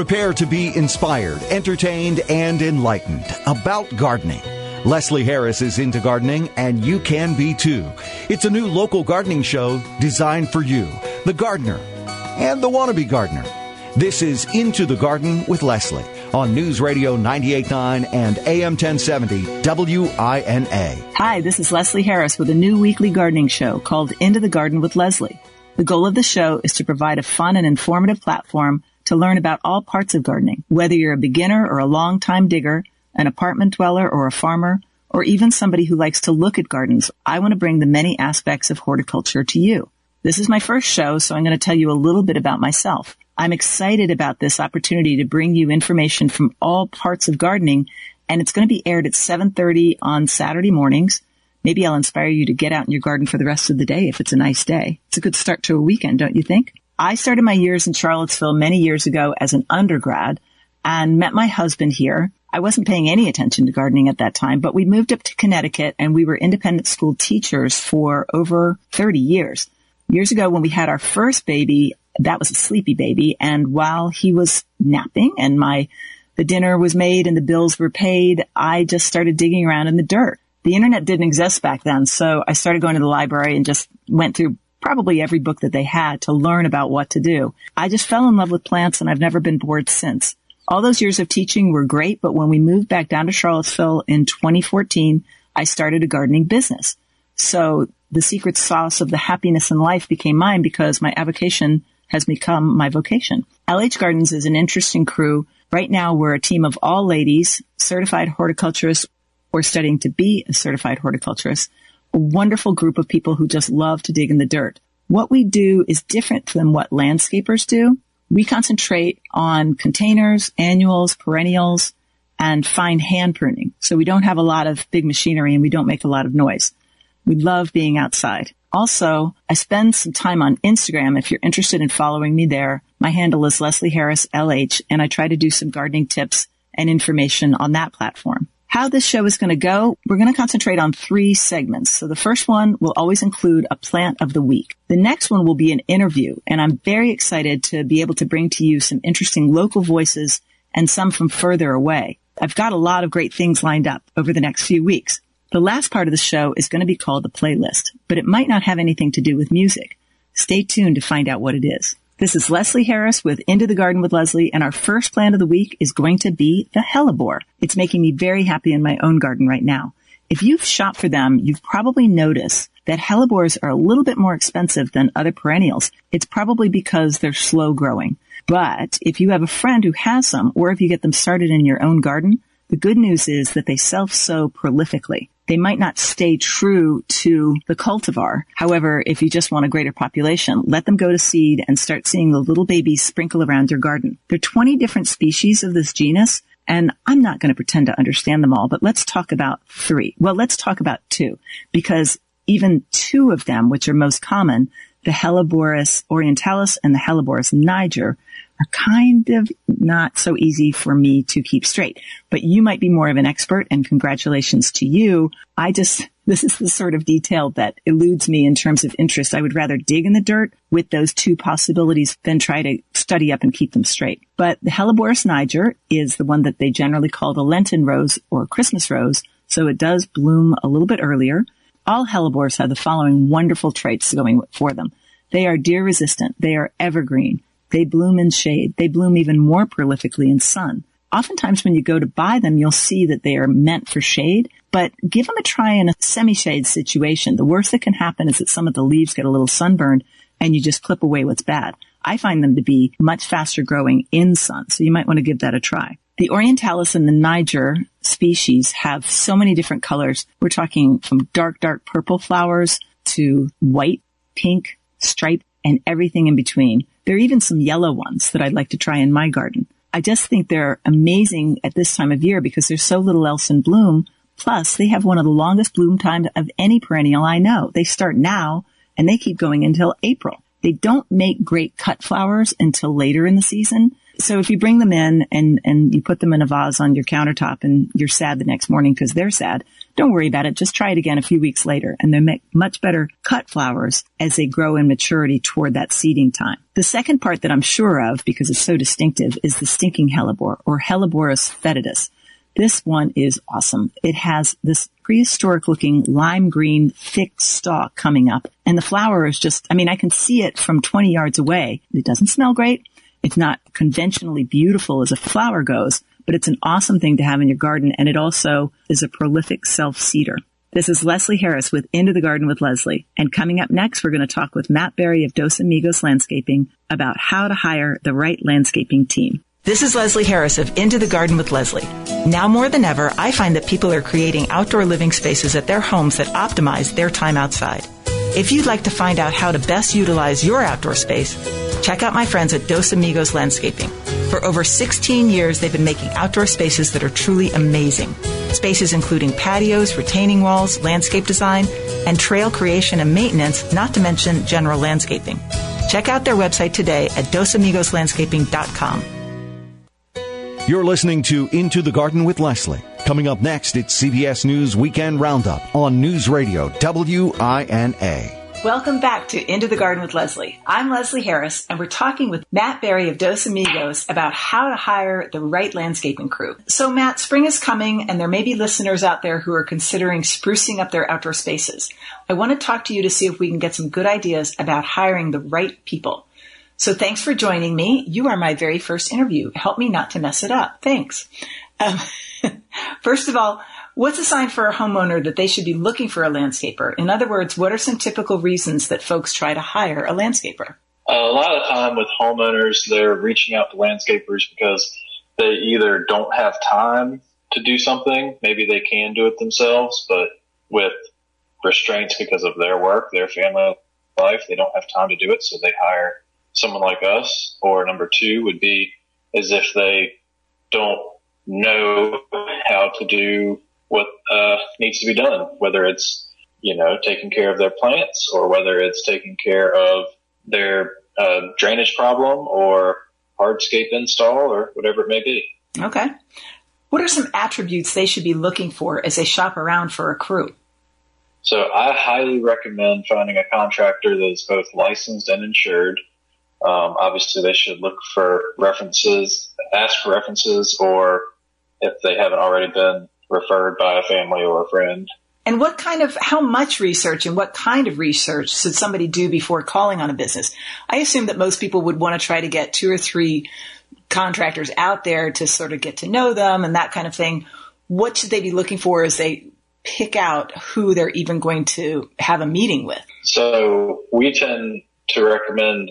Prepare to be inspired, entertained, and enlightened about gardening. Leslie Harris is into gardening, and you can be too. It's a new local gardening show designed for you, the gardener, and the wannabe gardener. This is Into the Garden with Leslie on News Radio 989 and AM 1070 WINA. Hi, this is Leslie Harris with a new weekly gardening show called Into the Garden with Leslie. The goal of the show is to provide a fun and informative platform to learn about all parts of gardening, whether you're a beginner or a long-time digger, an apartment dweller or a farmer, or even somebody who likes to look at gardens. I want to bring the many aspects of horticulture to you. This is my first show, so I'm going to tell you a little bit about myself. I'm excited about this opportunity to bring you information from all parts of gardening, and it's going to be aired at 7:30 on Saturday mornings. Maybe I'll inspire you to get out in your garden for the rest of the day if it's a nice day. It's a good start to a weekend, don't you think? I started my years in Charlottesville many years ago as an undergrad and met my husband here. I wasn't paying any attention to gardening at that time, but we moved up to Connecticut and we were independent school teachers for over 30 years. Years ago when we had our first baby, that was a sleepy baby. And while he was napping and my, the dinner was made and the bills were paid, I just started digging around in the dirt. The internet didn't exist back then. So I started going to the library and just went through probably every book that they had to learn about what to do. I just fell in love with plants and I've never been bored since. All those years of teaching were great, but when we moved back down to Charlottesville in 2014, I started a gardening business. So the secret sauce of the happiness in life became mine because my avocation has become my vocation. LH Gardens is an interesting crew. Right now we're a team of all ladies, certified horticulturists or studying to be a certified horticulturist, wonderful group of people who just love to dig in the dirt. What we do is different than what landscapers do. We concentrate on containers, annuals, perennials, and fine hand pruning. So we don't have a lot of big machinery and we don't make a lot of noise. We love being outside. Also, I spend some time on Instagram if you're interested in following me there. My handle is Leslie Harris LH and I try to do some gardening tips and information on that platform. How this show is going to go, we're going to concentrate on three segments. So the first one will always include a plant of the week. The next one will be an interview and I'm very excited to be able to bring to you some interesting local voices and some from further away. I've got a lot of great things lined up over the next few weeks. The last part of the show is going to be called the playlist, but it might not have anything to do with music. Stay tuned to find out what it is. This is Leslie Harris with Into the Garden with Leslie, and our first plant of the week is going to be the hellebore. It's making me very happy in my own garden right now. If you've shopped for them, you've probably noticed that hellebores are a little bit more expensive than other perennials. It's probably because they're slow growing. But if you have a friend who has some, or if you get them started in your own garden, the good news is that they self-sow prolifically. They might not stay true to the cultivar. However, if you just want a greater population, let them go to seed and start seeing the little babies sprinkle around your garden. There are 20 different species of this genus, and I'm not going to pretend to understand them all, but let's talk about three. Well, let's talk about two, because even two of them, which are most common, the Helleborus orientalis and the Helleborus niger, are kind of not so easy for me to keep straight. But you might be more of an expert and congratulations to you. I just, this is the sort of detail that eludes me in terms of interest. I would rather dig in the dirt with those two possibilities than try to study up and keep them straight. But the Helleborus niger is the one that they generally call the Lenten rose or Christmas rose. So it does bloom a little bit earlier. All hellebores have the following wonderful traits going for them. They are deer resistant. They are evergreen. They bloom in shade. They bloom even more prolifically in sun. Oftentimes when you go to buy them, you'll see that they are meant for shade, but give them a try in a semi-shade situation. The worst that can happen is that some of the leaves get a little sunburned and you just clip away what's bad. I find them to be much faster growing in sun, so you might want to give that a try. The Orientalis and the Niger species have so many different colors. We're talking from dark, dark purple flowers to white, pink, striped, and everything in between. There are even some yellow ones that I'd like to try in my garden. I just think they're amazing at this time of year because there's so little else in bloom. Plus, they have one of the longest bloom times of any perennial I know. They start now and they keep going until April. They don't make great cut flowers until later in the season. So if you bring them in and, and you put them in a vase on your countertop and you're sad the next morning because they're sad, don't worry about it. Just try it again a few weeks later and they make much better cut flowers as they grow in maturity toward that seeding time. The second part that I'm sure of because it's so distinctive is the stinking hellebore or Helleborus foetidus. This one is awesome. It has this prehistoric looking lime green thick stalk coming up and the flower is just, I mean, I can see it from 20 yards away. It doesn't smell great. It's not conventionally beautiful as a flower goes, but it's an awesome thing to have in your garden and it also is a prolific self-seeder. This is Leslie Harris with Into the Garden with Leslie. And coming up next, we're going to talk with Matt Berry of Dos Amigos Landscaping about how to hire the right landscaping team. This is Leslie Harris of Into the Garden with Leslie. Now more than ever, I find that people are creating outdoor living spaces at their homes that optimize their time outside. If you'd like to find out how to best utilize your outdoor space, check out my friends at Dos Amigos Landscaping. For over 16 years, they've been making outdoor spaces that are truly amazing. Spaces including patios, retaining walls, landscape design, and trail creation and maintenance, not to mention general landscaping. Check out their website today at dosamigoslandscaping.com. You're listening to Into the Garden with Leslie. Coming up next, it's CBS News Weekend Roundup on News Radio WINA. Welcome back to Into the Garden with Leslie. I'm Leslie Harris, and we're talking with Matt Berry of Dos Amigos about how to hire the right landscaping crew. So, Matt, spring is coming, and there may be listeners out there who are considering sprucing up their outdoor spaces. I want to talk to you to see if we can get some good ideas about hiring the right people. So, thanks for joining me. You are my very first interview. Help me not to mess it up. Thanks. Um, first of all, What's a sign for a homeowner that they should be looking for a landscaper? In other words, what are some typical reasons that folks try to hire a landscaper? a lot of time with homeowners, they're reaching out to landscapers because they either don't have time to do something, maybe they can do it themselves, but with restraints because of their work, their family life, they don't have time to do it, so they hire someone like us. Or number two would be as if they don't know how to do what uh, needs to be done, whether it's you know taking care of their plants or whether it's taking care of their uh, drainage problem or hardscape install or whatever it may be. Okay. What are some attributes they should be looking for as they shop around for a crew? So I highly recommend finding a contractor that is both licensed and insured. Um, obviously, they should look for references, ask for references, or if they haven't already been referred by a family or a friend. And what kind of, how much research and what kind of research should somebody do before calling on a business? I assume that most people would want to try to get two or three contractors out there to sort of get to know them and that kind of thing. What should they be looking for as they pick out who they're even going to have a meeting with? So we tend to recommend,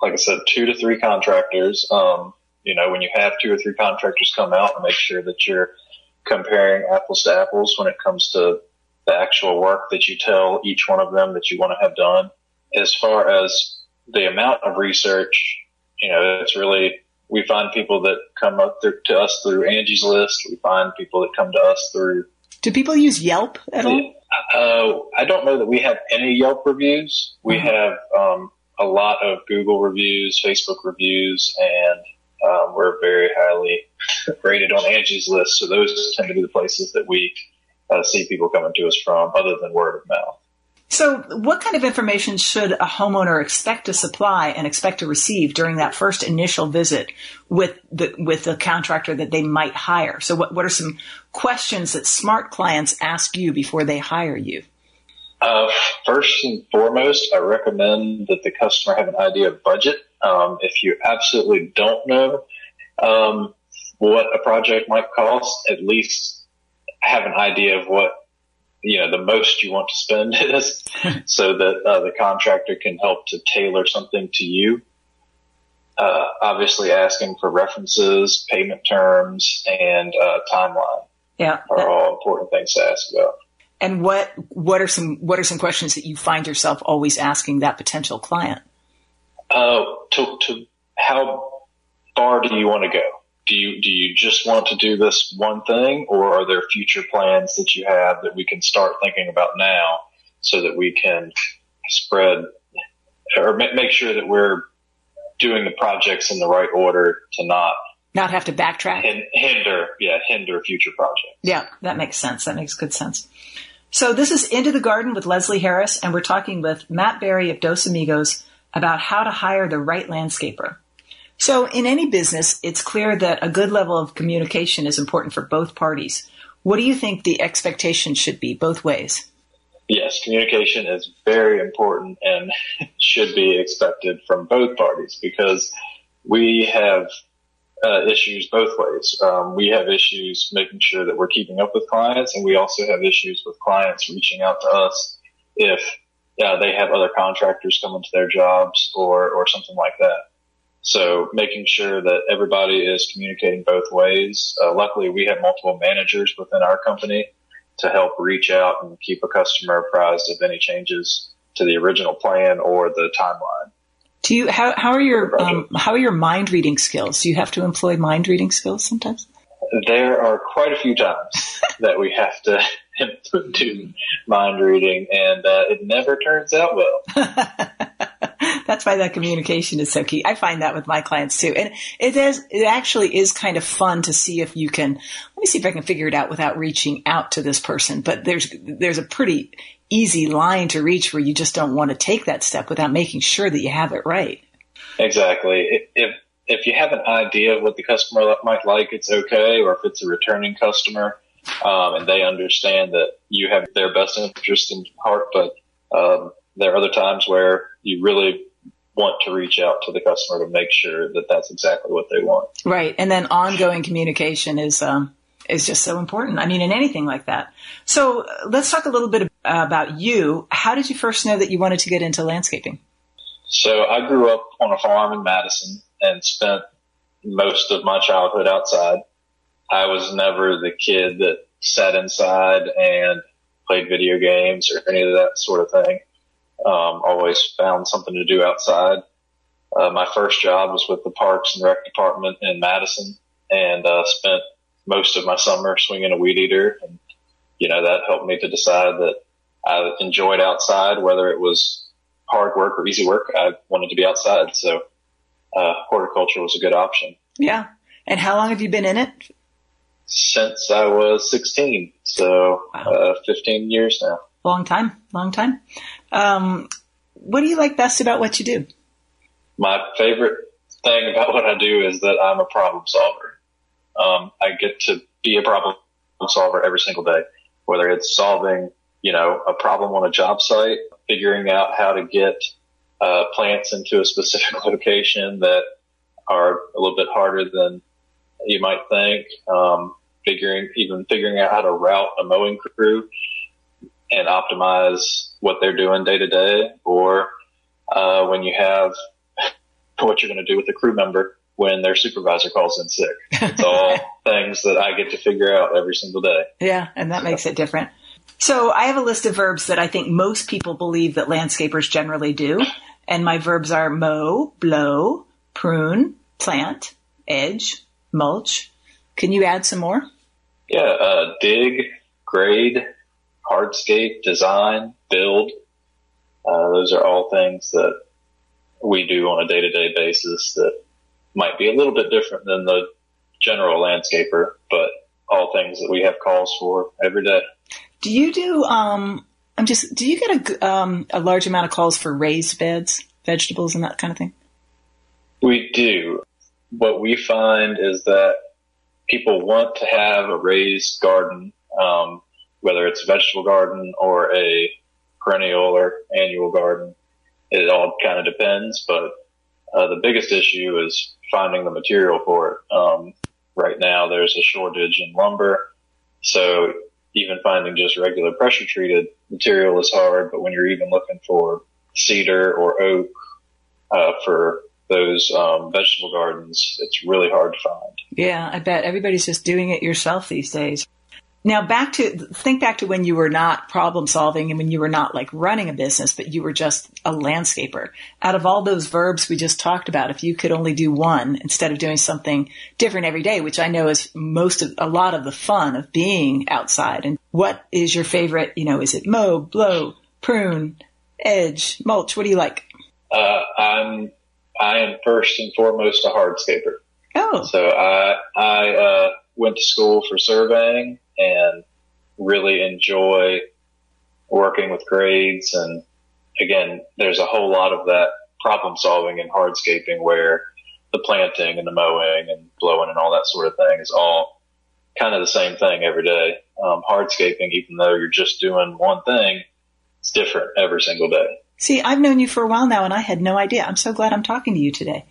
like I said, two to three contractors. Um, you know, when you have two or three contractors come out and make sure that you're comparing apples to apples when it comes to the actual work that you tell each one of them that you want to have done. As far as the amount of research, you know, it's really, we find people that come up through, to us through Angie's List. We find people that come to us through. Do people use Yelp at all? Uh, I don't know that we have any Yelp reviews. We mm-hmm. have, um, a lot of Google reviews, Facebook reviews, and um, we're very highly rated on Angie's list. So those tend to be the places that we uh, see people coming to us from other than word of mouth. So what kind of information should a homeowner expect to supply and expect to receive during that first initial visit with the, with the contractor that they might hire? So what, what are some questions that smart clients ask you before they hire you? Uh, first and foremost, I recommend that the customer have an idea of budget. Um, if you absolutely don't know um, what a project might cost, at least have an idea of what you know the most you want to spend is, so that uh, the contractor can help to tailor something to you. Uh, obviously, asking for references, payment terms, and uh, timeline yeah, are that- all important things to ask about. And what what are some what are some questions that you find yourself always asking that potential client? Uh, to, to how far do you want to go? Do you do you just want to do this one thing, or are there future plans that you have that we can start thinking about now, so that we can spread or make sure that we're doing the projects in the right order to not not have to backtrack? Hinder yeah hinder future projects. Yeah that makes sense. That makes good sense. So this is into the garden with leslie harris and we're talking with matt barry of dos amigos about how to hire the right landscaper. So in any business it's clear that a good level of communication is important for both parties. What do you think the expectation should be both ways? Yes communication is very important and should be expected from both parties because we have uh, issues both ways. Um, we have issues making sure that we're keeping up with clients, and we also have issues with clients reaching out to us if uh, they have other contractors coming to their jobs or or something like that. So making sure that everybody is communicating both ways. Uh, luckily, we have multiple managers within our company to help reach out and keep a customer apprised of any changes to the original plan or the timeline. Do you how how are your um, how are your mind reading skills? Do you have to employ mind reading skills sometimes? There are quite a few times that we have to do mind reading, and uh, it never turns out well. That's why that communication is so key. I find that with my clients too, and it is it actually is kind of fun to see if you can. Let me see if I can figure it out without reaching out to this person. But there's there's a pretty easy line to reach where you just don't want to take that step without making sure that you have it right. Exactly. If if you have an idea of what the customer might like, it's okay. Or if it's a returning customer um, and they understand that you have their best interest in heart, but um, there are other times where you really want to reach out to the customer to make sure that that's exactly what they want. Right, and then ongoing communication is um, is just so important. I mean, in anything like that. So let's talk a little bit about you. How did you first know that you wanted to get into landscaping? So I grew up on a farm in Madison and spent most of my childhood outside. I was never the kid that sat inside and played video games or any of that sort of thing. Um, always found something to do outside. Uh, my first job was with the Parks and Rec Department in Madison and uh, spent most of my summer swinging a weed eater. And, you know, that helped me to decide that I enjoyed outside, whether it was hard work or easy work. I wanted to be outside. So, uh, horticulture was a good option. Yeah. And how long have you been in it? Since I was 16. So, wow. uh, 15 years now. Long time, long time. Um, what do you like best about what you do? My favorite thing about what I do is that I'm a problem solver. Um, I get to be a problem solver every single day, whether it's solving, you know, a problem on a job site, figuring out how to get uh, plants into a specific location that are a little bit harder than you might think. Um, figuring, even figuring out how to route a mowing crew and optimize what they're doing day to day, or uh, when you have what you're going to do with a crew member when their supervisor calls in sick. It's all things that I get to figure out every single day. Yeah, and that makes it different. So I have a list of verbs that I think most people believe that landscapers generally do. And my verbs are mow, blow, prune, plant, edge, mulch. Can you add some more? Yeah, uh, dig, grade, hardscape, design, build. Uh, those are all things that we do on a day to day basis that might be a little bit different than the general landscaper, but all things that we have calls for every day. Do you do, um, I'm just, do you get a, um, a large amount of calls for raised beds, vegetables and that kind of thing? We do. What we find is that people want to have a raised garden, um, whether it's a vegetable garden or a perennial or annual garden. It all kind of depends, but uh, the biggest issue is finding the material for it. Um, right now there's a shortage in lumber. So even finding just regular pressure treated material is hard, but when you're even looking for cedar or oak, uh, for those, um, vegetable gardens, it's really hard to find. Yeah, I bet everybody's just doing it yourself these days. Now back to think back to when you were not problem solving and when you were not like running a business, but you were just a landscaper. Out of all those verbs we just talked about, if you could only do one instead of doing something different every day, which I know is most of a lot of the fun of being outside. And what is your favorite? You know, is it mow, blow, prune, edge, mulch? What do you like? Uh, I'm I am first and foremost a hardscaper. Oh. So I I uh, went to school for surveying and really enjoy working with grades and again, there's a whole lot of that problem solving in hardscaping where the planting and the mowing and blowing and all that sort of thing is all kind of the same thing every day. Um, hardscaping, even though you're just doing one thing, it's different every single day. See, I've known you for a while now and I had no idea. I'm so glad I'm talking to you today.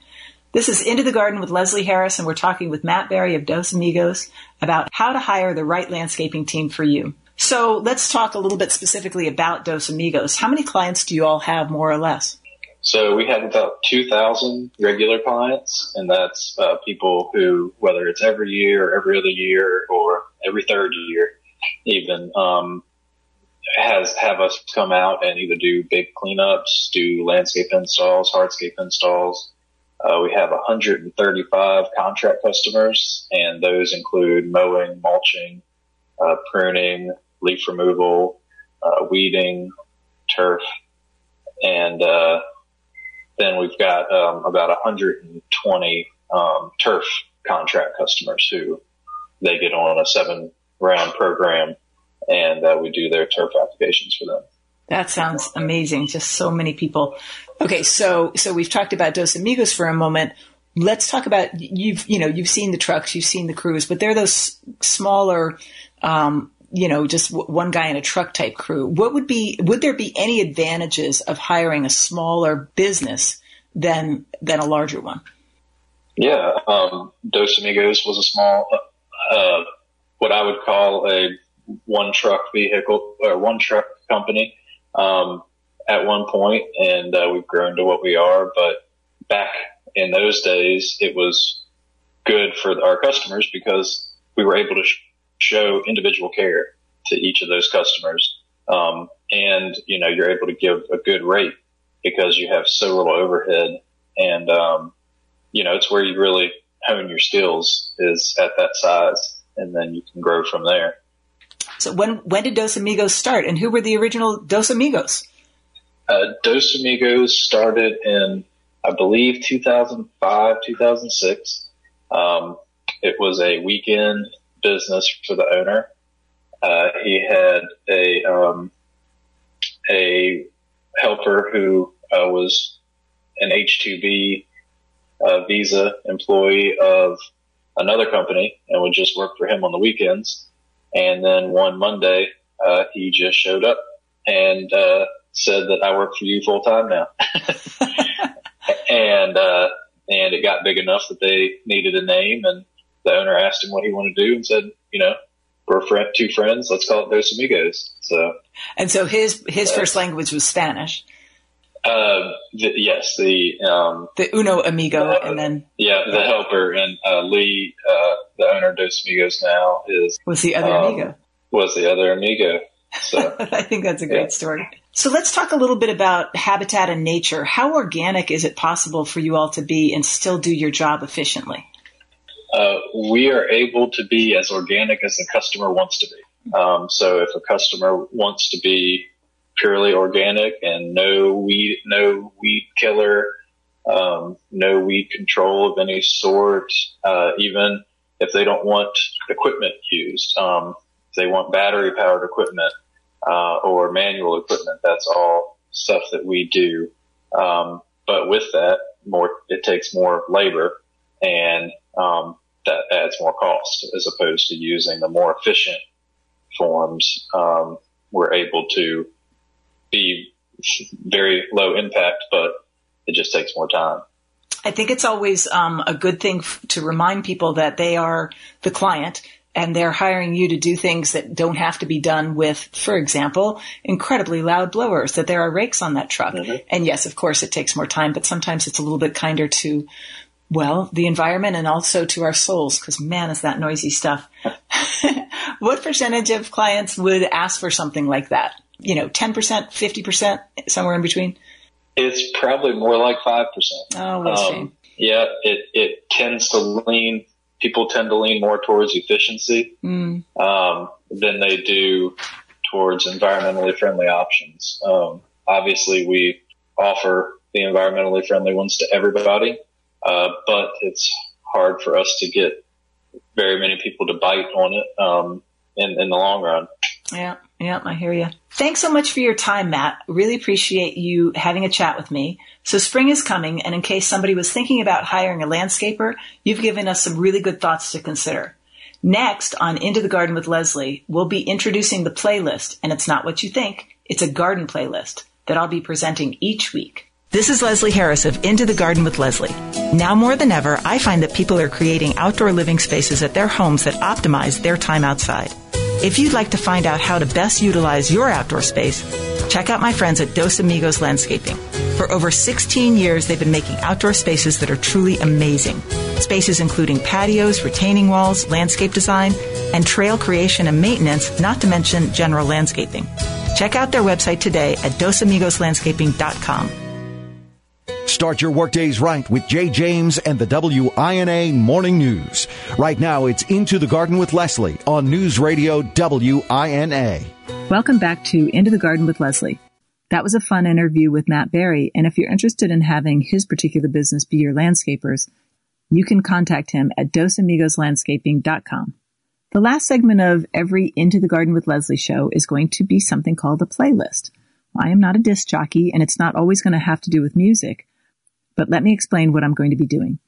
This is Into the Garden with Leslie Harris and we're talking with Matt Barry of Dos Amigos about how to hire the right landscaping team for you. So let's talk a little bit specifically about Dos Amigos. How many clients do you all have more or less? So we have about 2,000 regular clients, and that's uh, people who, whether it's every year or every other year or every third year, even, um, has have us come out and either do big cleanups, do landscape installs, hardscape installs. Uh, we have 135 contract customers, and those include mowing, mulching, uh, pruning, leaf removal, uh, weeding, turf, and uh, then we've got um, about 120 um, turf contract customers who they get on a seven round program and uh, we do their turf applications for them. That sounds amazing. Just so many people. Okay, so so we've talked about Dos Amigos for a moment. Let's talk about you've you know you've seen the trucks, you've seen the crews, but they're those smaller, um, you know, just w- one guy in a truck type crew. What would be would there be any advantages of hiring a smaller business than than a larger one? Yeah, um, Dos Amigos was a small, uh, what I would call a one truck vehicle or one truck company um, at one point, and uh, we've grown to what we are. But back in those days, it was good for our customers because we were able to sh- show individual care to each of those customers, um, and you know you're able to give a good rate because you have so little overhead, and um, you know it's where you really hone your skills is at that size, and then you can grow from there. So when when did Dos Amigos start, and who were the original Dos Amigos? Uh, Dos Amigos started in, I believe, 2005, 2006. Um, it was a weekend business for the owner. Uh, he had a um, a helper who uh, was an H-2B uh, visa employee of another company and would just work for him on the weekends. And then one Monday, uh, he just showed up and, uh, said that I work for you full time now. and, uh, and it got big enough that they needed a name and the owner asked him what he wanted to do and said, you know, we're friend, two friends. Let's call it Dos Amigos. So, And so his his first language was Spanish, uh, the, yes, the, um, the Uno Amigo, and then yeah, the helper and, uh, Lee, uh, the owner of Dos Amigos now is, was the other um, Amigo. was the other amigo. So, I think that's a great Yeah. story. So let's talk a little bit about habitat and nature. How organic is it possible for you all to be and still do your job efficiently? uh, we are able to be as organic as the customer wants to be. Um, so if a customer wants to be purely organic and no weed, no weed killer, um, no weed control of any sort, uh, even if they don't want equipment used, um, if they want battery powered equipment, uh, or manual equipment, that's all stuff that we do. Um, but with that, more, it takes more labor and, um, that adds more cost as opposed to using the more efficient forms. Um, we're able to be very low impact, but it just takes more time. I think it's always um, a good thing f- to remind people that they are the client and they're hiring you to do things that don't have to be done with, for example, incredibly loud blowers, that there are rakes on that truck. And yes, of course, it takes more time, but sometimes it's a little bit kinder to, well, the environment and also to our souls, because man, is that noisy stuff. what percentage of clients would ask for something like that? You know, 10%, 50%, somewhere in between? It's probably more like 5%. Oh, what a shame. Um, yeah, it, it tends to lean, people tend to lean more towards efficiency, Mm. um, than they do towards environmentally friendly options. Um, obviously we offer the environmentally friendly ones to everybody. Uh, but it's hard for us to get very many people to bite on it um, in, in the long run. Yeah, yeah, I hear you. Thanks so much for your time, Matt. Really appreciate you having a chat with me. So spring is coming, and in case somebody was thinking about hiring a landscaper, you've given us some really good thoughts to consider. Next on Into the Garden with Leslie, we'll be introducing the playlist, and it's not what you think. It's a garden playlist that I'll be presenting each week. This is Leslie Harris of Into the Garden with Leslie. Now more than ever, I find that people are creating outdoor living spaces at their homes that optimize their time outside. If you'd like to find out how to best utilize your outdoor space, check out my friends at Dos Amigos Landscaping. For over 16 years, they've been making outdoor spaces that are truly amazing. Spaces including patios, retaining walls, landscape design, and trail creation and maintenance, not to mention general landscaping. Check out their website today at dosamigoslandscaping.com. Start your workdays right with Jay James and the WINA Morning News. Right now, it's Into the Garden with Leslie on News Radio WINA. Welcome back to Into the Garden with Leslie. That was a fun interview with Matt Barry, and if you're interested in having his particular business be your landscapers, you can contact him at dosamigoslandscaping.com. The last segment of every Into the Garden with Leslie show is going to be something called a playlist. I am not a disc jockey, and it's not always going to have to do with music, but let me explain what I'm going to be doing.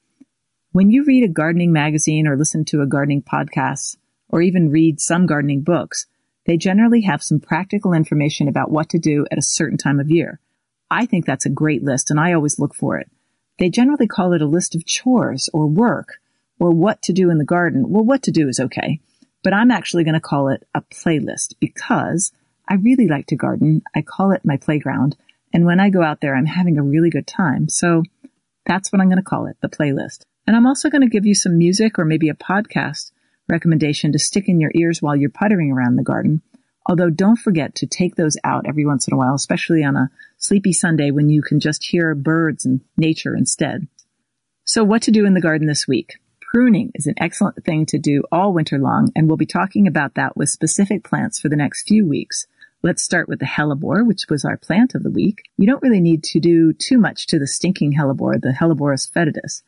When you read a gardening magazine or listen to a gardening podcast, or even read some gardening books, they generally have some practical information about what to do at a certain time of year. I think that's a great list and I always look for it. They generally call it a list of chores or work or what to do in the garden. Well, what to do is okay, but I'm actually going to call it a playlist because I really like to garden. I call it my playground. And when I go out there, I'm having a really good time. So that's what I'm going to call it, the playlist. And I'm also going to give you some music or maybe a podcast recommendation to stick in your ears while you're puttering around the garden. Although don't forget to take those out every once in a while, especially on a sleepy Sunday when you can just hear birds and nature instead. So what to do in the garden this week? Pruning is an excellent thing to do all winter long, and we'll be talking about that with specific plants for the next few weeks. Let's start with the hellebore, which was our plant of the week. You don't really need to do too much to the stinking hellebore, the Helleborus foetidus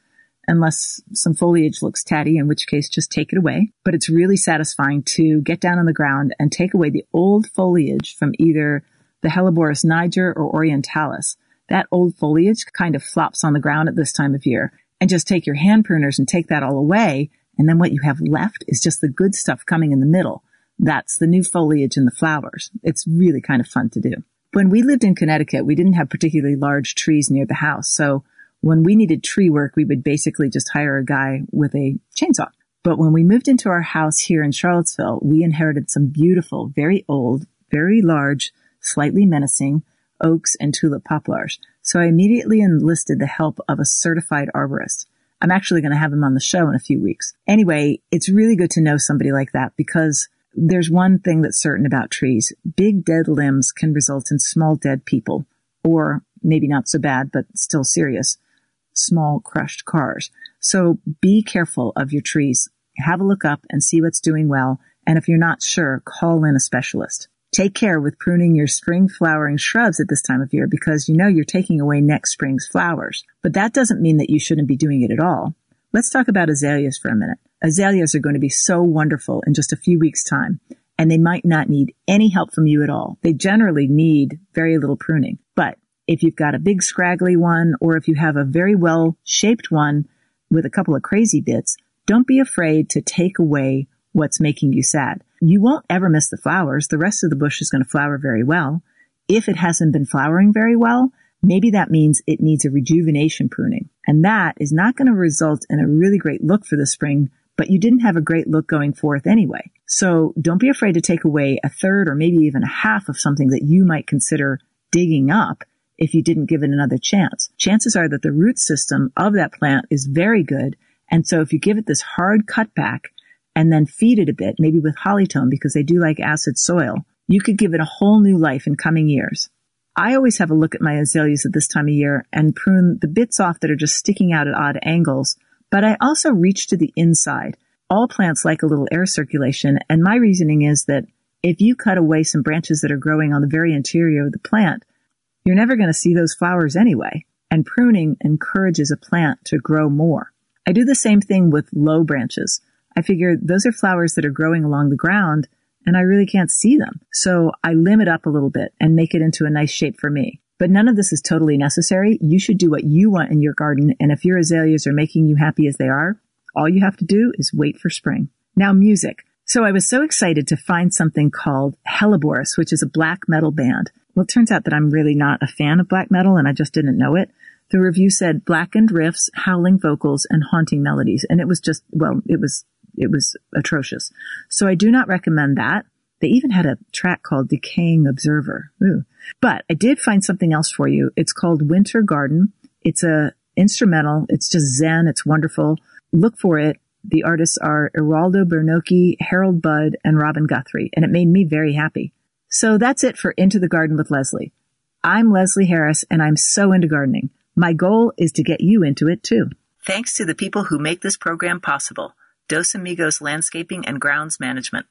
unless some foliage looks tatty, in which case just take it away. But it's really satisfying to get down on the ground and take away the old foliage from either the Helleborus niger or orientalis. That old foliage kind of flops on the ground at this time of year and just take your hand pruners and take that all away. And then what you have left is just the good stuff coming in the middle. That's the new foliage and the flowers. It's really kind of fun to do. When we lived in Connecticut, we didn't have particularly large trees near the house. So when we needed tree work, we would basically just hire a guy with a chainsaw. But when we moved into our house here in Charlottesville, we inherited some beautiful, very old, very large, slightly menacing oaks and tulip poplars. So I immediately enlisted the help of a certified arborist. I'm actually going to have him on the show in a few weeks. Anyway, it's really good to know somebody like that because there's one thing that's certain about trees. Big dead limbs can result in small dead people, or maybe not so bad, but still serious small crushed cars. So be careful of your trees. Have a look up and see what's doing well. And if you're not sure, call in a specialist. Take care with pruning your spring flowering shrubs at this time of year because you know you're taking away next spring's flowers. But that doesn't mean that you shouldn't be doing it at all. Let's talk about azaleas for a minute. Azaleas are going to be so wonderful in just a few weeks time and they might not need any help from you at all. They generally need very little pruning, but if you've got a big scraggly one or if you have a very well shaped one with a couple of crazy bits, don't be afraid to take away what's making you sad. You won't ever miss the flowers. The rest of the bush is going to flower very well. If it hasn't been flowering very well, maybe that means it needs a rejuvenation pruning. And that is not going to result in a really great look for the spring, but you didn't have a great look going forth anyway. So don't be afraid to take away a third or maybe even a half of something that you might consider digging up if you didn't give it another chance. Chances are that the root system of that plant is very good. And so if you give it this hard cutback and then feed it a bit, maybe with Holly-tone because they do like acid soil, you could give it a whole new life in coming years. I always have a look at my azaleas at this time of year and prune the bits off that are just sticking out at odd angles, but I also reach to the inside. All plants like a little air circulation, and my reasoning is that if you cut away some branches that are growing on the very interior of the plant, you're never going to see those flowers anyway. and pruning encourages a plant to grow more. I do the same thing with low branches. I figure those are flowers that are growing along the ground and I really can't see them. So I limit up a little bit and make it into a nice shape for me. But none of this is totally necessary. You should do what you want in your garden. And if your azaleas are making you happy as they are, all you have to do is wait for spring. Now music. So I was so excited to find something called Helleborus, which is a black metal band. Well, it turns out that I'm really not a fan of black metal and I just didn't know it. The review said blackened riffs, howling vocals, and haunting melodies. And it was just, well, it was, it was atrocious. So I do not recommend that. They even had a track called Decaying Observer. Ooh. But I did find something else for you. It's called Winter Garden. It's a instrumental. It's just zen. It's wonderful. Look for it. The artists are Eraldo Bernocchi, Harold Budd, and Robin Guthrie, and it made me very happy. So that's it for Into the Garden with Leslie. I'm Leslie Harris, and I'm so into gardening. My goal is to get you into it too. Thanks to the people who make this program possible. Dos Amigos Landscaping and Grounds Management.